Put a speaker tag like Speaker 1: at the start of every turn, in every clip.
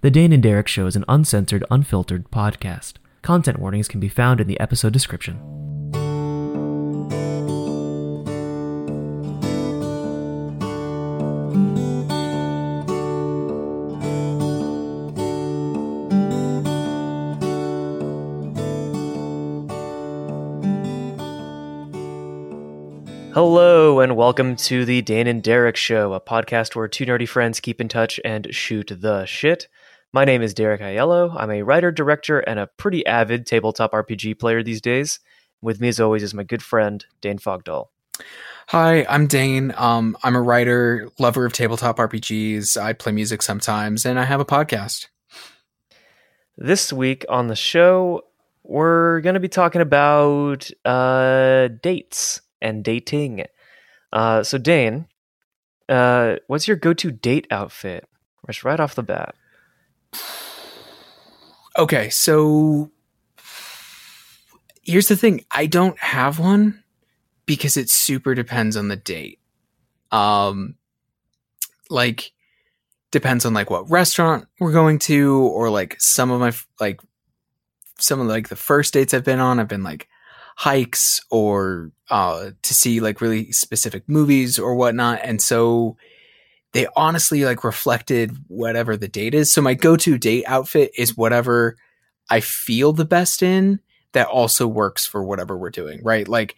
Speaker 1: The Dane and Derek Show is an uncensored, unfiltered podcast. Content warnings can be found in the episode description.
Speaker 2: Hello, and welcome to the Dane and Derek Show, a podcast where two nerdy friends keep in touch and shoot the shit. My name is Derek Aiello. I'm a writer, director, and a pretty avid tabletop RPG player these days. With me, as always, is my good friend, Dane Fogdall.
Speaker 3: Hi, I'm Dane. Um, I'm a writer, lover of tabletop RPGs. I play music sometimes, and I have a podcast.
Speaker 2: This week on the show, we're going to be talking about uh, dates and dating. Uh, so, Dane, uh, what's your go to date outfit? Just right off the bat.
Speaker 3: Okay, so here's the thing I don't have one because it super depends on the date. Um, like, depends on like what restaurant we're going to, or like some of my like some of like the first dates I've been on. I've been like hikes or uh, to see like really specific movies or whatnot, and so they honestly like reflected whatever the date is. So my go-to date outfit is whatever I feel the best in that also works for whatever we're doing, right? Like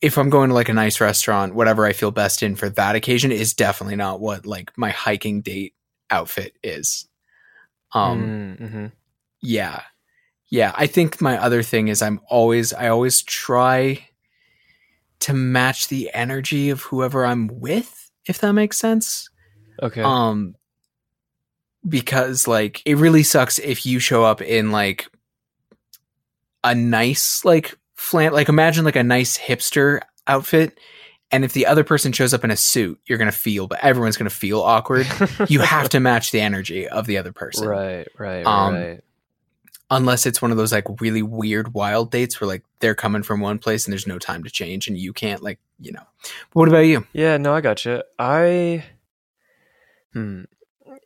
Speaker 3: if I'm going to like a nice restaurant, whatever I feel best in for that occasion is definitely not what like my hiking date outfit is. Um
Speaker 2: Mm-hmm.
Speaker 3: yeah. Yeah, I think my other thing is I'm always I always try to match the energy of whoever I'm with, if that makes sense.
Speaker 2: Okay.
Speaker 3: Um because like it really sucks if you show up in like a nice like flan like imagine like a nice hipster outfit and if the other person shows up in a suit, you're gonna feel but everyone's gonna feel awkward. you have to match the energy of the other person.
Speaker 2: Right, right,
Speaker 3: Um,
Speaker 2: right.
Speaker 3: Unless it's one of those like really weird wild dates where like they're coming from one place and there's no time to change and you can't like, you know. But what about you?
Speaker 2: Yeah, no, I gotcha. I, hmm.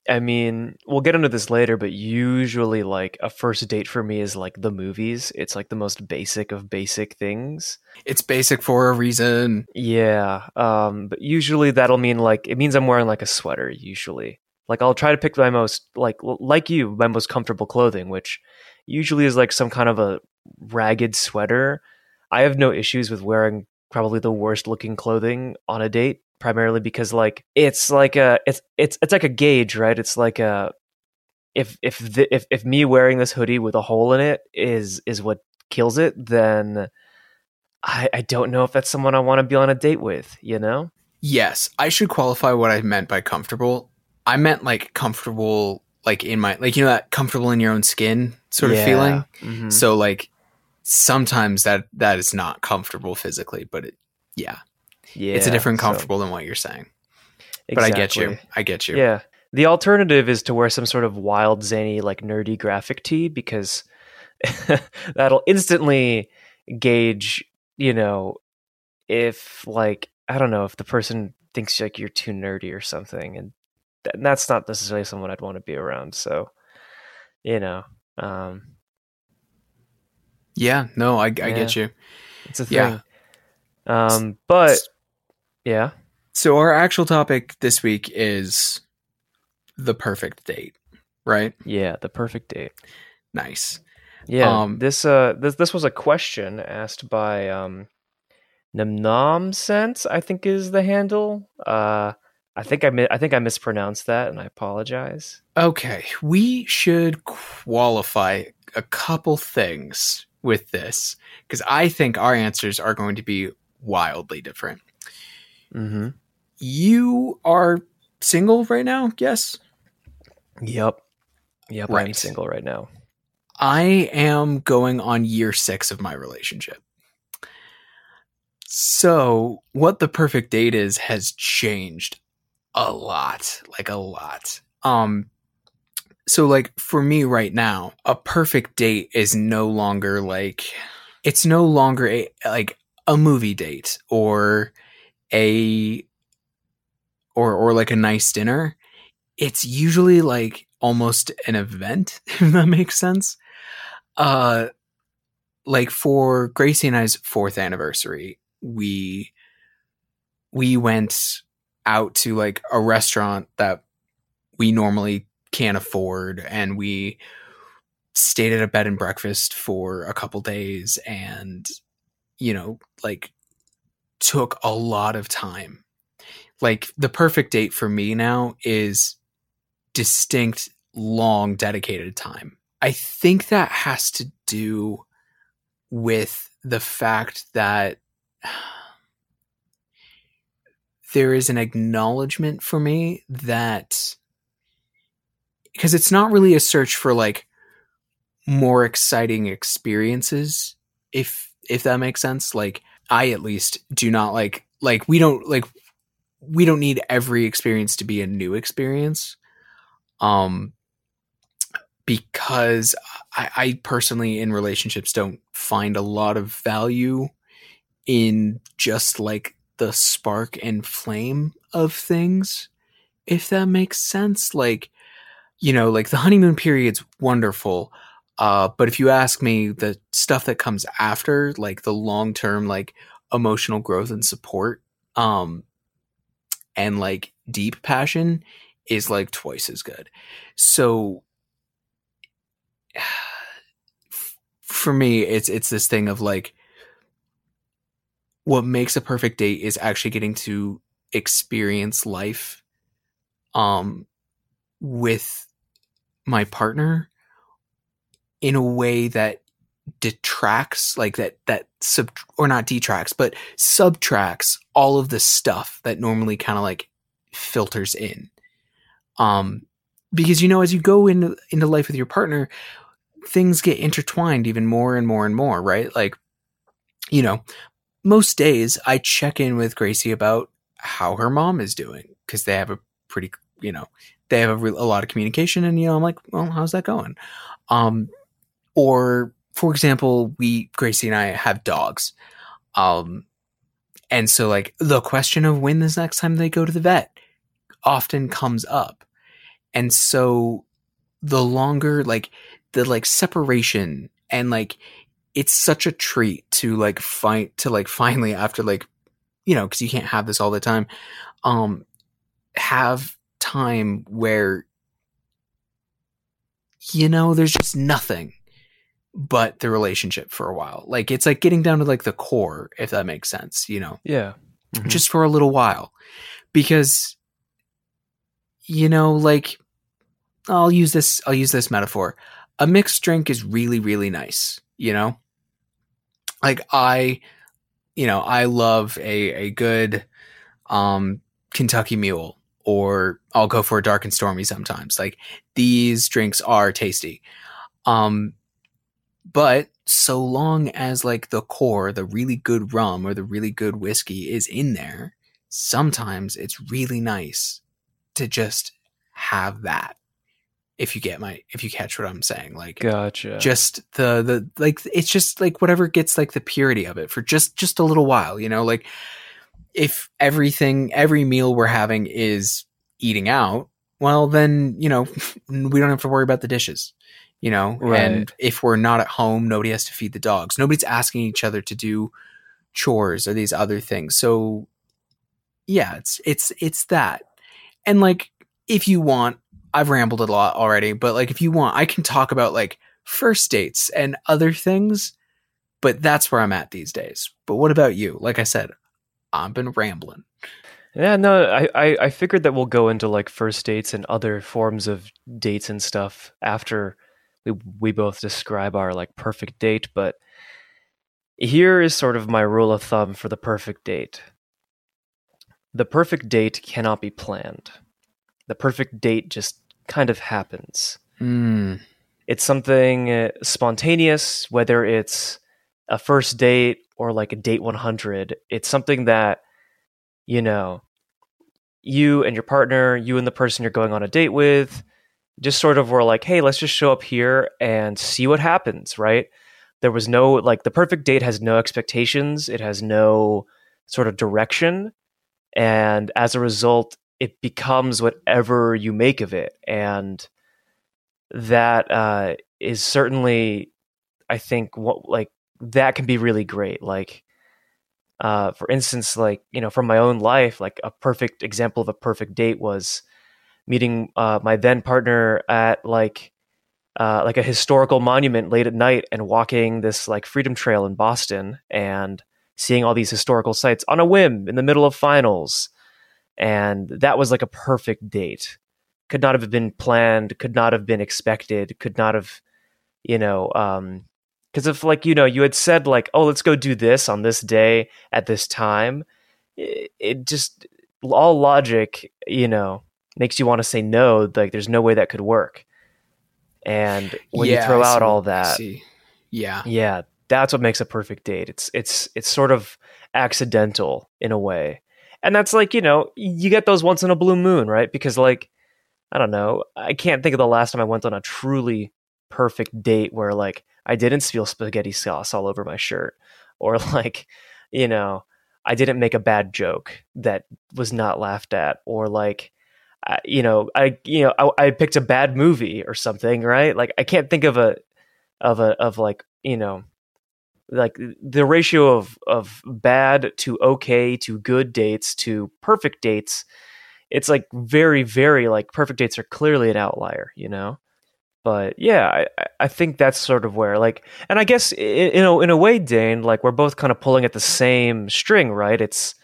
Speaker 2: I mean, we'll get into this later, but usually, like, a first date for me is like the movies. It's like the most basic of basic things.
Speaker 3: It's basic for a reason.
Speaker 2: Yeah. Um, but usually that'll mean like, it means I'm wearing like a sweater, usually. Like, I'll try to pick my most, like, like you, my most comfortable clothing, which usually is like some kind of a ragged sweater. I have no issues with wearing probably the worst looking clothing on a date primarily because like it's like a it's it's it's like a gauge right it's like a if if the, if if me wearing this hoodie with a hole in it is is what kills it then i i don't know if that's someone i want to be on a date with you know
Speaker 3: Yes, I should qualify what I meant by comfortable. I meant like comfortable, like in my, like, you know, that comfortable in your own skin sort of
Speaker 2: Yeah.
Speaker 3: feeling.
Speaker 2: Mhm.
Speaker 3: So, like, sometimes that, that is not comfortable physically, but it, yeah,
Speaker 2: yeah
Speaker 3: it's a different
Speaker 2: so-
Speaker 3: comfortable than what you're saying. But I get you. I get you.
Speaker 2: Yeah. The alternative is to wear some sort of wild, zany, like nerdy graphic tee because that'll instantly gauge, you know, if like I don't know if the person thinks like you're too nerdy or something, and, th- and that's not necessarily someone I'd want to be around. So, you know, um,
Speaker 3: Yeah. No, I, I get you.
Speaker 2: it's a thing.
Speaker 3: Yeah.
Speaker 2: Um, but yeah,
Speaker 3: So, our actual topic this week is the perfect date, right?
Speaker 2: yeah, the perfect date.
Speaker 3: Nice.
Speaker 2: Yeah,
Speaker 3: Um,
Speaker 2: this uh this this was a question asked by um Namnam Sense, I think is the handle. Uh I think I mi- I think I mispronounced that and I apologize.
Speaker 3: Okay, we should qualify a couple things with this because I think our answers are going to be wildly different.
Speaker 2: Mhm.
Speaker 3: You are single right now, yes?
Speaker 2: Yep. Yep, I'm single right now.
Speaker 3: I am going on year six of my relationship. So, what the perfect date is has changed a lot, like a lot. Um, so like for me right now, a perfect date is no longer like it's no longer a like a movie date or a or or like a nice dinner. It's usually like almost an event, if that makes sense. Uh, like for Gracie and I's fourth anniversary, we we went out to like a restaurant that we normally can't afford, and we stayed at a bed and breakfast for a couple days, and you know, like took a lot of time. Like the perfect date for me now is distinct, long, dedicated time. I think that has to do with the fact that there is an acknowledgement for me that because it's not really a search for like more exciting experiences if if that makes sense. Like i at least do not like like we don't like we don't need every experience to be a new experience. Um because I, I personally in relationships don't find a lot of value in just like the spark and flame of things if that makes sense. Like you know like the honeymoon period's wonderful uh but if you ask me the stuff that comes after like the long term like emotional growth and support um and like deep passion is like twice as good. So for me it's it's this thing of like what makes a perfect date is actually getting to experience life um with my partner in a way that detracts like that that sub or not detracts but subtracts all of the stuff that normally kind of like filters in. Um because you know as you go into into life with your partner things get intertwined even more and more and more right? Like you know most days I check in with Gracie about how her mom is doing because they have a pretty, you know, they have a, re- a, lot of communication, and you know, I'm like, well, how's that going? Um, or for example, we Gracie and I have dogs, um, and so like the question of when this next time they go to the vet often comes up, and so the longer like the like separation and like it's such a treat to like find to like finally after like you know because you can't have this all the time um have time where you know there's just nothing but the relationship for a while. Like it's like getting down to like the core if that makes sense you know?
Speaker 2: Yeah.
Speaker 3: Mm-hmm. just for a little while. Because you know like i'll use this i'll use this metaphor. A mixed drink is really really nice you know? Like I, you know, I love a a good um Kentucky Mule, or I'll go for a dark and stormy sometimes. Like these drinks are tasty. Um, but so long as like the core, the really good rum or the really good whiskey is in there, sometimes it's really nice to just have that if you get my if you catch what I'm saying. Like
Speaker 2: gotcha.
Speaker 3: Just the the like it's just like whatever gets like the purity of it for just just a little while, you know, like if everything every meal we're having is eating out, well then, you know, we don't have to worry about the dishes. You know, right. and if we're not at home, nobody has to feed the dogs. Nobody's asking each other to do chores or these other things. So yeah, it's it's it's that. And like if you want I've rambled a lot already, but like if you want, I can talk about like first dates and other things, but that's where I'm at these days. But what about you? Like I said, I've been rambling.
Speaker 2: Yeah, no, I, I, I figured that we'll go into like first dates and other forms of dates and stuff after we we both describe our like perfect date, but here is sort of my rule of thumb for the perfect date. The perfect date cannot be planned. The perfect date just kind of happens.
Speaker 3: Mm.
Speaker 2: It's something uh, spontaneous, whether it's a first date or like a date 100. It's something that, you know, you and your partner, you and the person you're going on a date with, just sort of were like, hey, let's just show up here and see what happens, right? There was no, like, the perfect date has no expectations, it has no sort of direction. And as a result, it becomes whatever you make of it. And that uh, is certainly, I think, what like that can be really great. Like, uh, for instance, like you know, from my own life, like a perfect example of a perfect date was meeting uh, my then partner at like uh, like a historical monument late at night and walking this like freedom trail in Boston and seeing all these historical sites on a whim in the middle of finals. And that was like a perfect date. Could not have been planned, could not have been expected, could not have, you know, um, because if like, you know, you had said like, oh, let's go do this on this day at this time, it, it just, all logic, you know, makes you want to say no. Like, there's no way that could work. And when
Speaker 3: Yeah,
Speaker 2: you throw out all that.
Speaker 3: Yeah.
Speaker 2: yeah, that's what makes a perfect date. It's it's it's sort of accidental in a way. And that's like, you know, you get those once in a blue moon, right? Because like I don't know, I can't think of the last time I went on a truly perfect date where like I didn't spill spaghetti sauce all over my shirt or like, you know, I didn't make a bad joke that was not laughed at or like I, you know, I you know, I, I picked a bad movie or something, right? Like I can't think of a of a of like, you know, like the ratio of of bad to okay to good dates to perfect dates it's like very very like perfect dates are clearly an outlier you know but yeah i I- think that's sort of where like and i guess you know in a way dane like we're both kind of pulling at the same string right? It's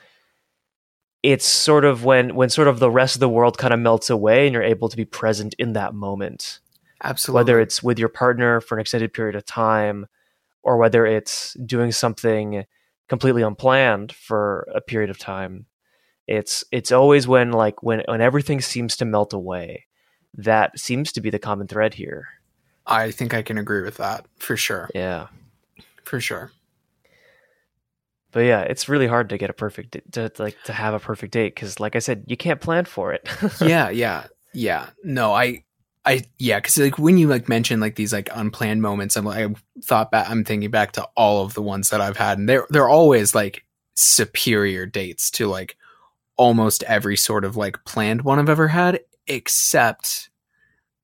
Speaker 2: it's sort of when when sort of the rest of the world kind of melts away and you're able to be present in that moment.
Speaker 3: Absolutely.
Speaker 2: whether it's with your partner for an extended period of time or whether it's doing something completely unplanned for a period of time it's it's always when like when when everything seems to melt away that seems to be the common thread here
Speaker 3: I think I can agree with that for sure.
Speaker 2: yeah
Speaker 3: For sure.
Speaker 2: but yeah it's really hard to get a perfect to like to have a perfect date because like i said you can't plan for it
Speaker 3: yeah, yeah, yeah. No, I, I, yeah, because like when you like mention like these like unplanned moments, I'm like, I thought back, I'm thinking back to all of the ones that I've had, and they're they're always like superior dates to like almost every sort of like planned one I've ever had, except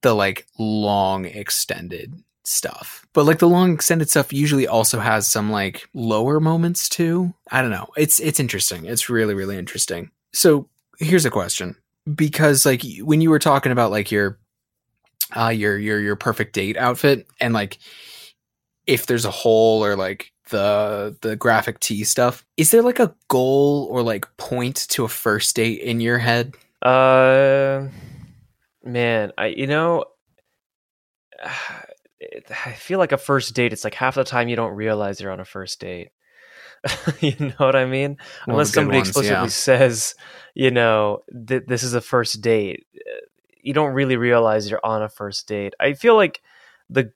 Speaker 3: the like long extended stuff. But like the long extended stuff usually also has some like lower moments too. I don't know. It's it's interesting. It's really really interesting. So here's a question because like when you were talking about like your uh your your your perfect date outfit and like if there's a hole or like the the graphic tee stuff is there like a goal or like point to a first date in your head
Speaker 2: Uh, man, I you know, I feel like a first date. It's like half the time you don't realize you're on a first date. you know what I mean? Unless somebody
Speaker 3: ones,
Speaker 2: explicitly
Speaker 3: yeah.
Speaker 2: says, you know, th- this is a first date. You don't really realize you're on a first date. I feel like the,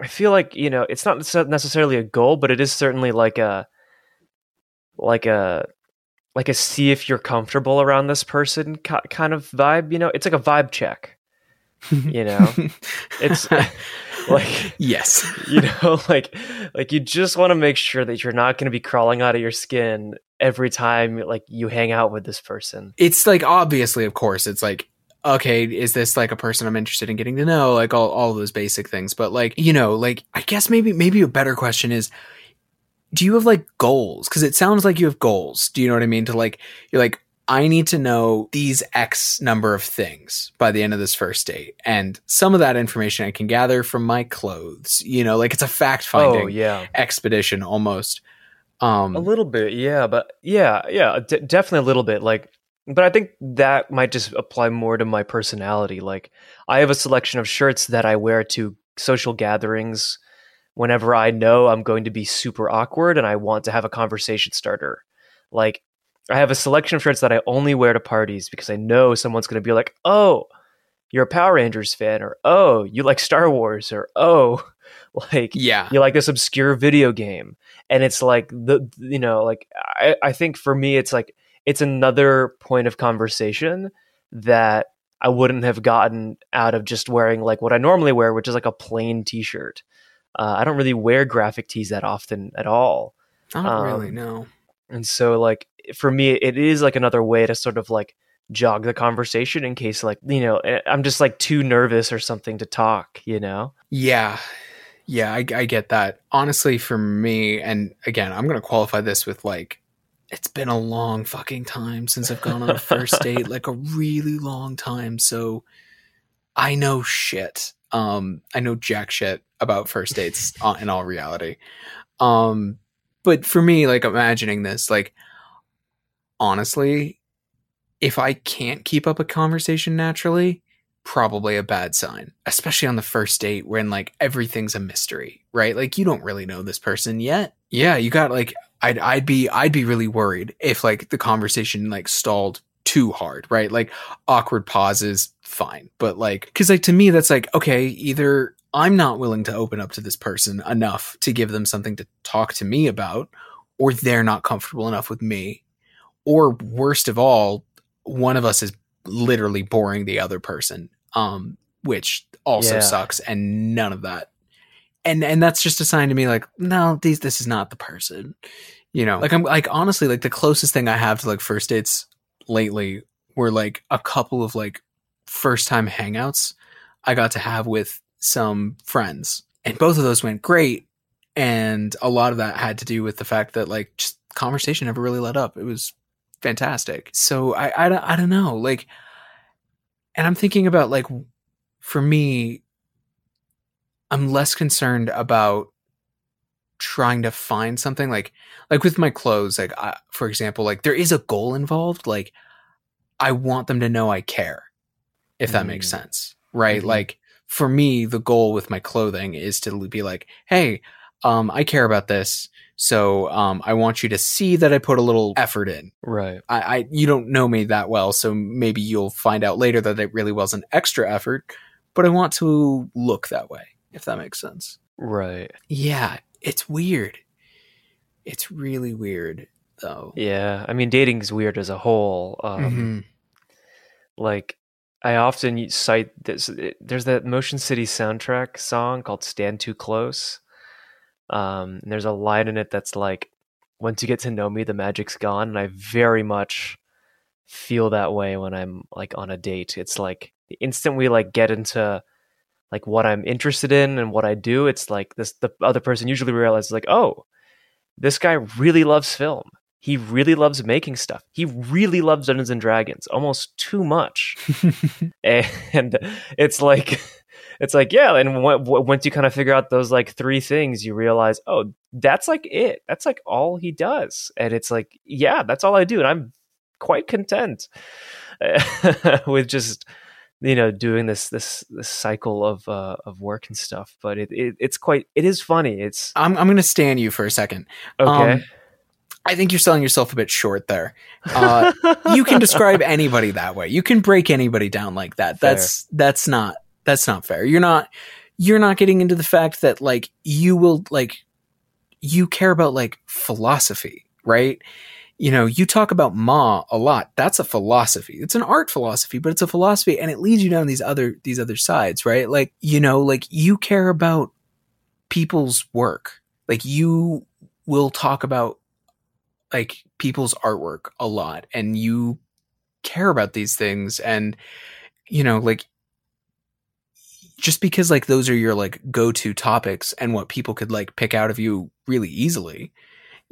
Speaker 2: I feel like you know, it's not necessarily a goal, but it is certainly like a, like a like a see if you're comfortable around this person kind of vibe you know? It's like a vibe check. You know? It's like
Speaker 3: yes.
Speaker 2: you know like like you just want to make sure that you're not going to be crawling out of your skin every time like you hang out with this person.
Speaker 3: It's like obviously of course it's like okay is this like a person i'm interested in getting to know? Like all, all those basic things. But like you know like i guess maybe maybe a better question is do you have like goals? Because it sounds like you have goals. Do you know what i mean? To like you're like i need to know these x number of things by the end of this first date. And some of that information i can gather from my clothes you know like it's a fact finding
Speaker 2: oh yeah.
Speaker 3: expedition almost. Um
Speaker 2: a little bit yeah but yeah yeah d- definitely a little bit like but i think that might just apply more to my personality. Like i have a selection of shirts that i wear to social gatherings whenever i know i'm going to be super awkward and i want to have a conversation starter. Like i have a selection of shirts that i only wear to parties because i know someone's going to be like oh you're a power rangers fan or oh you like star wars or oh like
Speaker 3: yeah.
Speaker 2: you like this obscure video game. And it's like the you know like I, I think for me it's like it's another point of conversation that i wouldn't have gotten out of just wearing like what i normally wear which is like a plain t-shirt uh, i don't really wear graphic tees that often at all
Speaker 3: i don't really
Speaker 2: um,
Speaker 3: know
Speaker 2: and so like for me it is like another way to sort of like jog the conversation in case like you know eh, I'm just like too nervous or something to talk. You know.
Speaker 3: Yeah. Yeah, I, I get that. Honestly, for me, and again, I'm going to qualify this with like, it's been a long fucking time since I've gone on a first date, like a really long time. So I know shit. Um, I know jack shit about first dates in all reality. Um, but for me, like imagining this, like honestly, if I can't keep up a conversation naturally, probably a bad sign, especially on the first date when like everything's a mystery, right? Like you don't really know this person yet. Yeah, you got like I'd I'd be I'd be really worried if like the conversation like stalled too hard, right? Like awkward pauses, fine. But like cuz like to me that's like okay, either I'm not willing to open up to this person enough to give them something to talk to me about or they're not comfortable enough with me. Or worst of all, one of us is literally boring the other person um which also
Speaker 2: Yeah.
Speaker 3: sucks and none of that and and that's just a sign to me like no these this is not the person you know like i'm like honestly like the closest thing i have to like first dates lately were like a couple of like first time hangouts i got to have with some friends. And both of those went great and a lot of that had to do with the fact that like just conversation never really let up. It was fantastic. So i i, don't- I don't know like and i'm thinking about like for me i'm less concerned about trying to find something like like with my clothes like I, for example like there is a goal involved like i want them to know i care if that makes
Speaker 2: Mm.
Speaker 3: sense right
Speaker 2: Mhm.
Speaker 3: like for me the goal with my clothing is to be like hey um i care about this so um i want you to see that i put a little effort in
Speaker 2: Right.
Speaker 3: I, I you don't know me that well, so maybe you'll find out later that it really was an extra effort, but I want to look that way, if that makes sense.
Speaker 2: Right.
Speaker 3: Yeah, it's weird. It's really weird though.
Speaker 2: Yeah. I mean, dating's weird as a whole. Um,
Speaker 3: Mhm.
Speaker 2: like I often cite this. There's that Motion City soundtrack song called "Stand Too Close." Um, and there's a line in it that's like, "Once you get to know me, the magic's gone." And I very much feel that way when I'm like on a date. It's like the instant we like get into like what I'm interested in and what I do, it's like this. The other person usually realizes like, "Oh, this guy really loves film." He really loves making stuff. He really loves Dungeons and Dragons, almost too much. And it's like it's like yeah and w- w- once you kind of figure out those like three things you realize oh that's like it. That's like all he does. And it's like yeah that's all i do and i'm quite content with just you know doing this this this cycle of uh of work and stuff. But it, it it's quite it is funny. It's
Speaker 3: I'm I'm gonna stand you for a second.
Speaker 2: okay.
Speaker 3: Um, I think you're selling yourself a bit short there. Uh, you can describe anybody that way. You can break anybody down like that.
Speaker 2: Fair.
Speaker 3: That's that's not that's not fair. You're not you're not getting into the fact that like you will like you care about like philosophy, right? You know, you talk about Ma a lot. That's a philosophy. It's an art philosophy, but it's a philosophy and it leads you down these other these other sides, right? Like, you know, like you care about people's work. Like you will talk about like people's artwork a lot and you care about these things and you know like just because like those are your like go-to topics and what people could like pick out of you really easily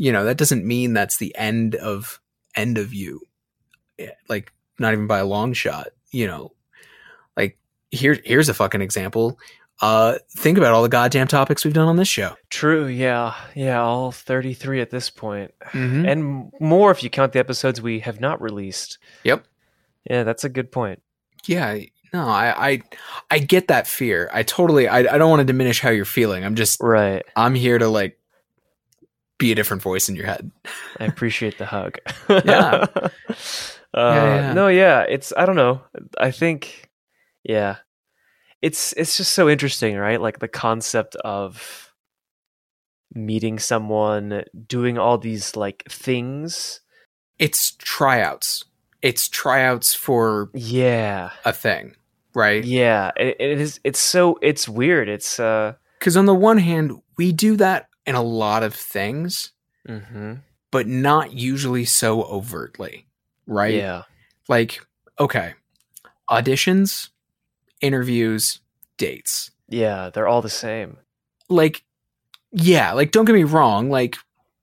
Speaker 3: you know that doesn't mean that's the end of end of you. Eh, like not even by a long shot you know. Like here here's a fucking example uh think about all the goddamn topics we've done on this show
Speaker 2: true yeah yeah all 33 at this point
Speaker 3: mm-hmm.
Speaker 2: and more if you count the episodes we have not released
Speaker 3: Yep.
Speaker 2: yeah that's a good point
Speaker 3: yeah no I, I i get that fear i totally I, I don't want to diminish how you're feeling i'm just
Speaker 2: right
Speaker 3: i'm here to like be a different voice in your head
Speaker 2: I appreciate the hug.
Speaker 3: Yeah.
Speaker 2: uh,
Speaker 3: yeah.
Speaker 2: No, yeah. It's I don't know. I think yeah. It's it's just so interesting, right? Like the concept of meeting someone, doing all these like things.
Speaker 3: it's tryouts it's tryouts for
Speaker 2: Yeah.
Speaker 3: a thing right
Speaker 2: Yeah. It, it is it's so it's weird. It's uh
Speaker 3: because on the one hand we do that in a lot of things
Speaker 2: mhm.
Speaker 3: but not usually so overtly right
Speaker 2: Yeah.
Speaker 3: like okay, auditions, interviews, dates.
Speaker 2: Yeah, they're all the same.
Speaker 3: Like, yeah, like don't get me wrong, like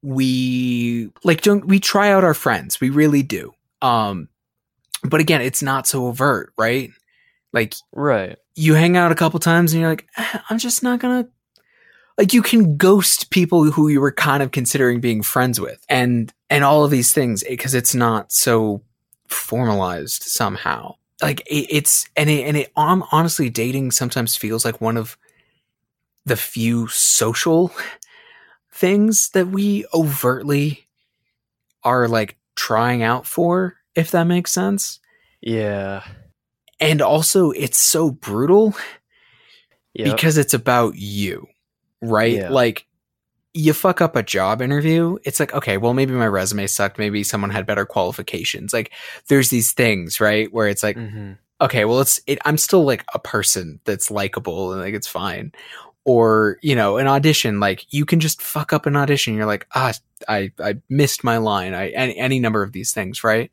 Speaker 3: we like don't we try out our friends, we really do. Um, but again, it's not so overt, right? Like
Speaker 2: Right.
Speaker 3: you hang out a couple times and you're like, "Eh, I'm just not gonna. Like you can ghost people who you were kind of considering being friends with, and and all of these things because it's not so formalized somehow. Like it, it's and it and it um, honestly, dating sometimes feels like one of the few social things that we overtly are like trying out for, if that makes sense.
Speaker 2: Yeah.
Speaker 3: And also, it's so brutal
Speaker 2: Yep.
Speaker 3: because it's about you, right?
Speaker 2: Yeah.
Speaker 3: Like you fuck up a job interview, it's like, okay, well, maybe my resume sucked. Maybe someone had better qualifications. Like there's these things, right? Where it's like,
Speaker 2: hmm
Speaker 3: okay, well, it's, it, I'm still like a person that's likable and like it's fine. Or, you know, an audition, like you can just fuck up an audition. You're like, ah, I, I missed my line. I, any, any number of these things, right?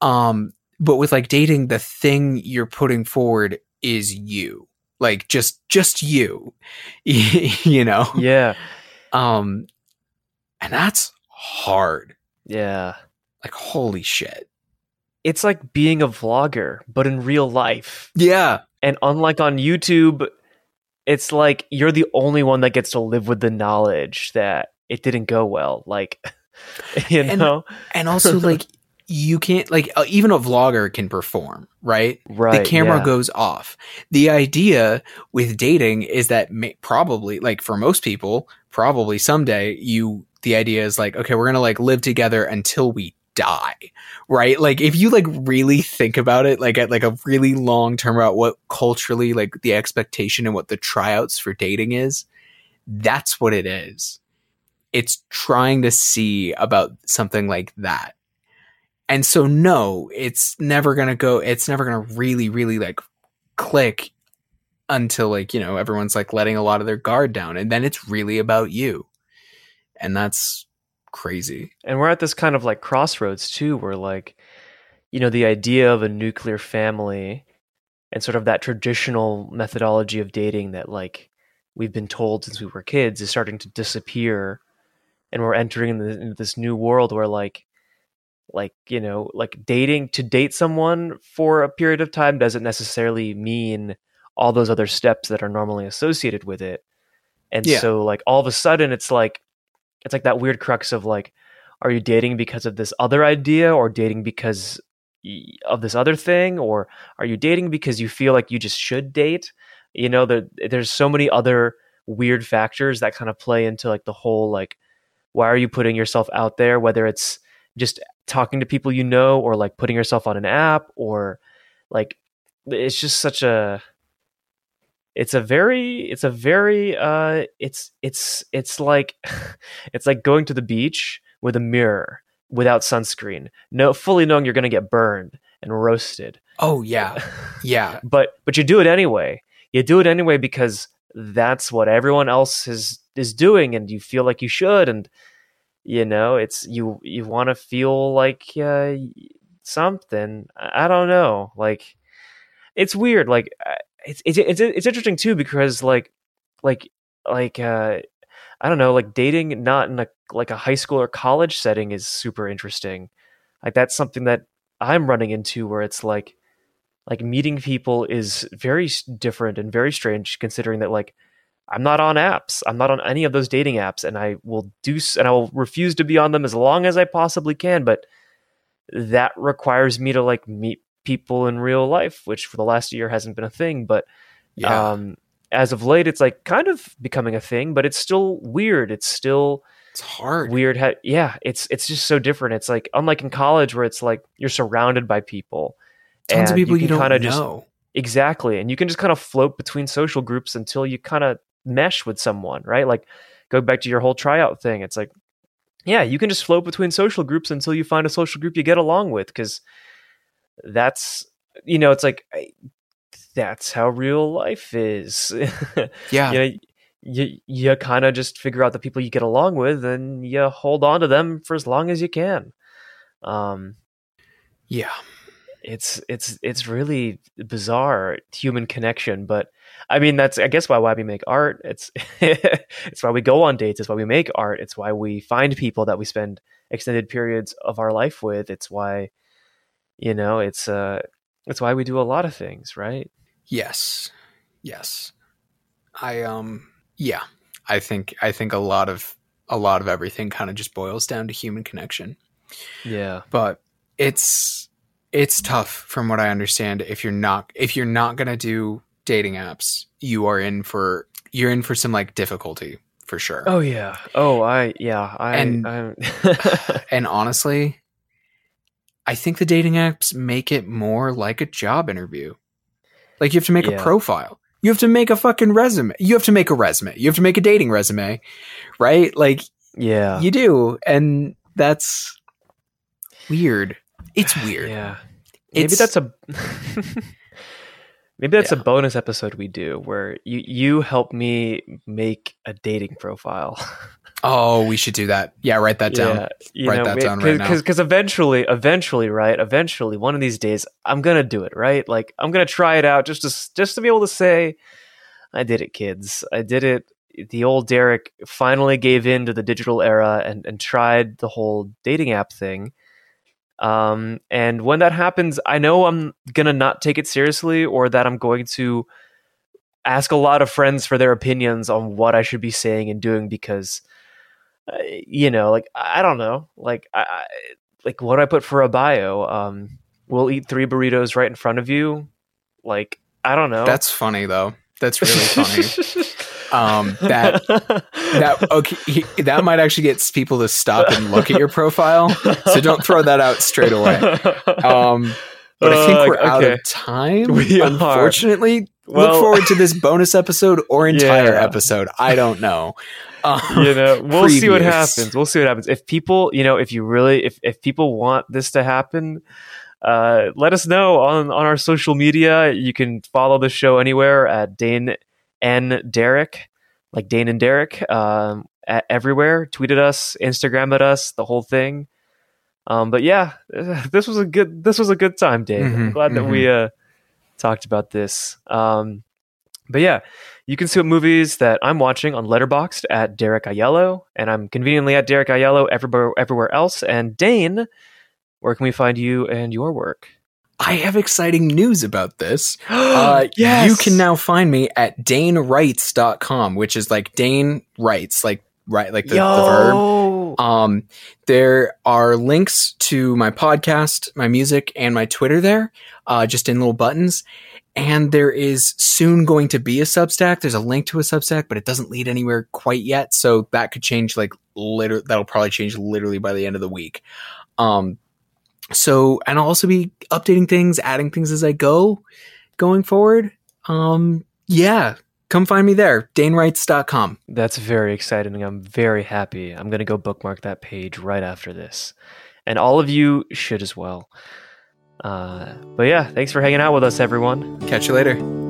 Speaker 3: Um, but with like dating, the thing you're putting forward is you, like just, just you, you know?
Speaker 2: Yeah.
Speaker 3: Um, and that's hard.
Speaker 2: Yeah.
Speaker 3: Like, holy shit.
Speaker 2: It's like being a vlogger, but in real life.
Speaker 3: Yeah.
Speaker 2: And unlike on YouTube, it's like you're the only one that gets to live with the knowledge that it didn't go well. Like, you
Speaker 3: And-
Speaker 2: know?
Speaker 3: And also, like, you can't, like, uh, even a vlogger can perform, right?
Speaker 2: right.
Speaker 3: the camera
Speaker 2: yeah.
Speaker 3: goes off. The idea with dating is that may, probably, like, for most people, probably someday you, the idea is like, okay, we're going to like live together until we die, right? Like, if you like really think about it, like at like a really long term about what culturally, like the expectation and what the tryouts for dating is, that's what it is. It's trying to see about something like that. And so no, it's never going to go it's never going to really really like click until like, you know, everyone's like letting a lot of their guard down and then it's really about you. And that's crazy.
Speaker 2: And we're at this kind of like crossroads too, where like, you know, the idea of a nuclear family and sort of that traditional methodology of dating that like we've been told since we were kids is starting to disappear. And we're entering the, this new world where like, like, you know, like dating to date someone for a period of time doesn't necessarily mean all those other steps that are normally associated with it. And
Speaker 3: Yeah.
Speaker 2: so like all of a sudden it's like it's like that weird crux of like are you dating because of this other idea or dating because of this other thing or are you dating because you feel like you just should date you know there, there's so many other weird factors that kind of play into like the whole like why are you putting yourself out there whether it's just talking to people you know or like putting yourself on an app or like it's just such a it's a very it's a very uh it's it's it's like it's like going to the beach with a mirror without sunscreen no fully knowing you're going to get burned and roasted
Speaker 3: Oh yeah. Yeah.
Speaker 2: but but you do it anyway you do it anyway because that's what everyone else is is doing and you feel like you should and you know it's you you want to feel like uh, something i don't know like it's weird like it's it's it's, it's interesting too because like like like uh i don't know like dating not in a like a high school or college setting is super interesting. Like that's something that i'm running into where it's like like meeting people is very different and very strange considering that like i'm not on apps i'm not on any of those dating apps and i will do and i will refuse to be on them as long as i possibly can but that requires me to like meet people in real life which for the last year hasn't been a thing but
Speaker 3: Yeah.
Speaker 2: um as of late it's like kind of becoming a thing but it's still weird it's still
Speaker 3: it's hard.
Speaker 2: weird ha- yeah it's it's just so different it's like unlike in college where it's like you're surrounded by people
Speaker 3: Tons of
Speaker 2: and
Speaker 3: people you,
Speaker 2: can
Speaker 3: don't
Speaker 2: kinda just
Speaker 3: know.
Speaker 2: Exactly. And you can just kind of float between social groups until you kind of mesh with someone, right? Like go back to your whole tryout thing. It's like, yeah, you can just float between social groups until you find a social group you get along with because that's, you know, it's like, I- that's how real life is.
Speaker 3: Yeah.
Speaker 2: you know, you, you kind of just figure out the people you get along with and you hold on to them for as long as you can. Um,
Speaker 3: Yeah.
Speaker 2: It's it's it's really bizarre human connection but i mean that's i guess why why we make art it's it's why we go on dates it's why we make art it's why we find people that we spend extended periods of our life with it's why you know it's uh it's why we do a lot of things right
Speaker 3: Yes. Yes. I um yeah. I think I think a lot of a lot of everything kind of just boils down to human connection.
Speaker 2: yeah
Speaker 3: But it's it's tough from what I understand if you're not if you're not going to do dating apps, you are in for you're in for some like difficulty for sure.
Speaker 2: oh yeah oh i yeah i
Speaker 3: And- And honestly, I think the dating apps make it more like a job interview. Like you have to make
Speaker 2: Yeah.
Speaker 3: a profile. You have to make a fucking resume. You have to make a resume. You have to make a dating resume, right? Like
Speaker 2: yeah
Speaker 3: you do, and that's weird. It's weird.
Speaker 2: Yeah. Maybe
Speaker 3: It's-
Speaker 2: that's a Maybe that's
Speaker 3: Yeah.
Speaker 2: a bonus episode we do where you you help me make a dating profile.
Speaker 3: Oh, we should do that. Yeah, write that down.
Speaker 2: Yeah, you
Speaker 3: Write that down right now.
Speaker 2: Because because eventually, eventually, right? Eventually, one of these days, I'm gonna do it, right? Like I'm gonna try it out just to just to be able to say, I did it, kids. I did it. The old Derek finally gave in to the digital era and and tried the whole dating app thing. Um, and when that happens, I know I'm gonna not take it seriously, or that I'm going to ask a lot of friends for their opinions on what I should be saying and doing because uh, you know, like I don't know, like I, I like what do I put for a bio? Um, we'll eat three burritos right in front of you. Like I don't know.
Speaker 3: That's funny though. That's really funny. Um, that that okay, he- that might actually get people to stop and look at your profile. So don't throw that out straight away. Um, but I think
Speaker 2: Uh,
Speaker 3: we're out
Speaker 2: okay.
Speaker 3: of time.
Speaker 2: We.
Speaker 3: Unfortunately,
Speaker 2: Well-
Speaker 3: look forward to this bonus episode or entire
Speaker 2: Yeah.
Speaker 3: episode. I don't know. Um,
Speaker 2: you know we'll see what happens we'll see what happens if people you know if you really if, if people want this to happen uh let us know on on our social media you can follow the show anywhere at dane and derek like dane and derek um at everywhere Tweeted us instagram at us the whole thing. Um but yeah this was a good this was a good time dave i'm
Speaker 3: Mhm,
Speaker 2: glad that we uh talked about this. Um but yeah you can see what movies that I'm watching on Letterboxd at Derek Aiello, and I'm conveniently at Derek Aiello everywhere, everywhere else. And Dane, where can we find you and your work?
Speaker 3: I have exciting news about this. Uh,
Speaker 2: yes!
Speaker 3: You can now find me at danewrites.com, which is like Dane writes, like right, like the, the verb. Um, there are links to my podcast, my music, and my Twitter there, uh, just in little buttons. And there is soon going to be a Substack. There's a link to a Substack, but it doesn't lead anywhere quite yet. So that could change like literally, that'll probably change literally by the end of the week. Um, so, and I'll also be updating things, adding things as I go going forward. Um, yeah, come find me there, danewrites.com.
Speaker 2: That's very exciting. I'm very happy. I'm going to go bookmark that page right after this. And all of you should as well. Uh, but yeah, thanks for hanging out with us, everyone.
Speaker 3: Catch you later.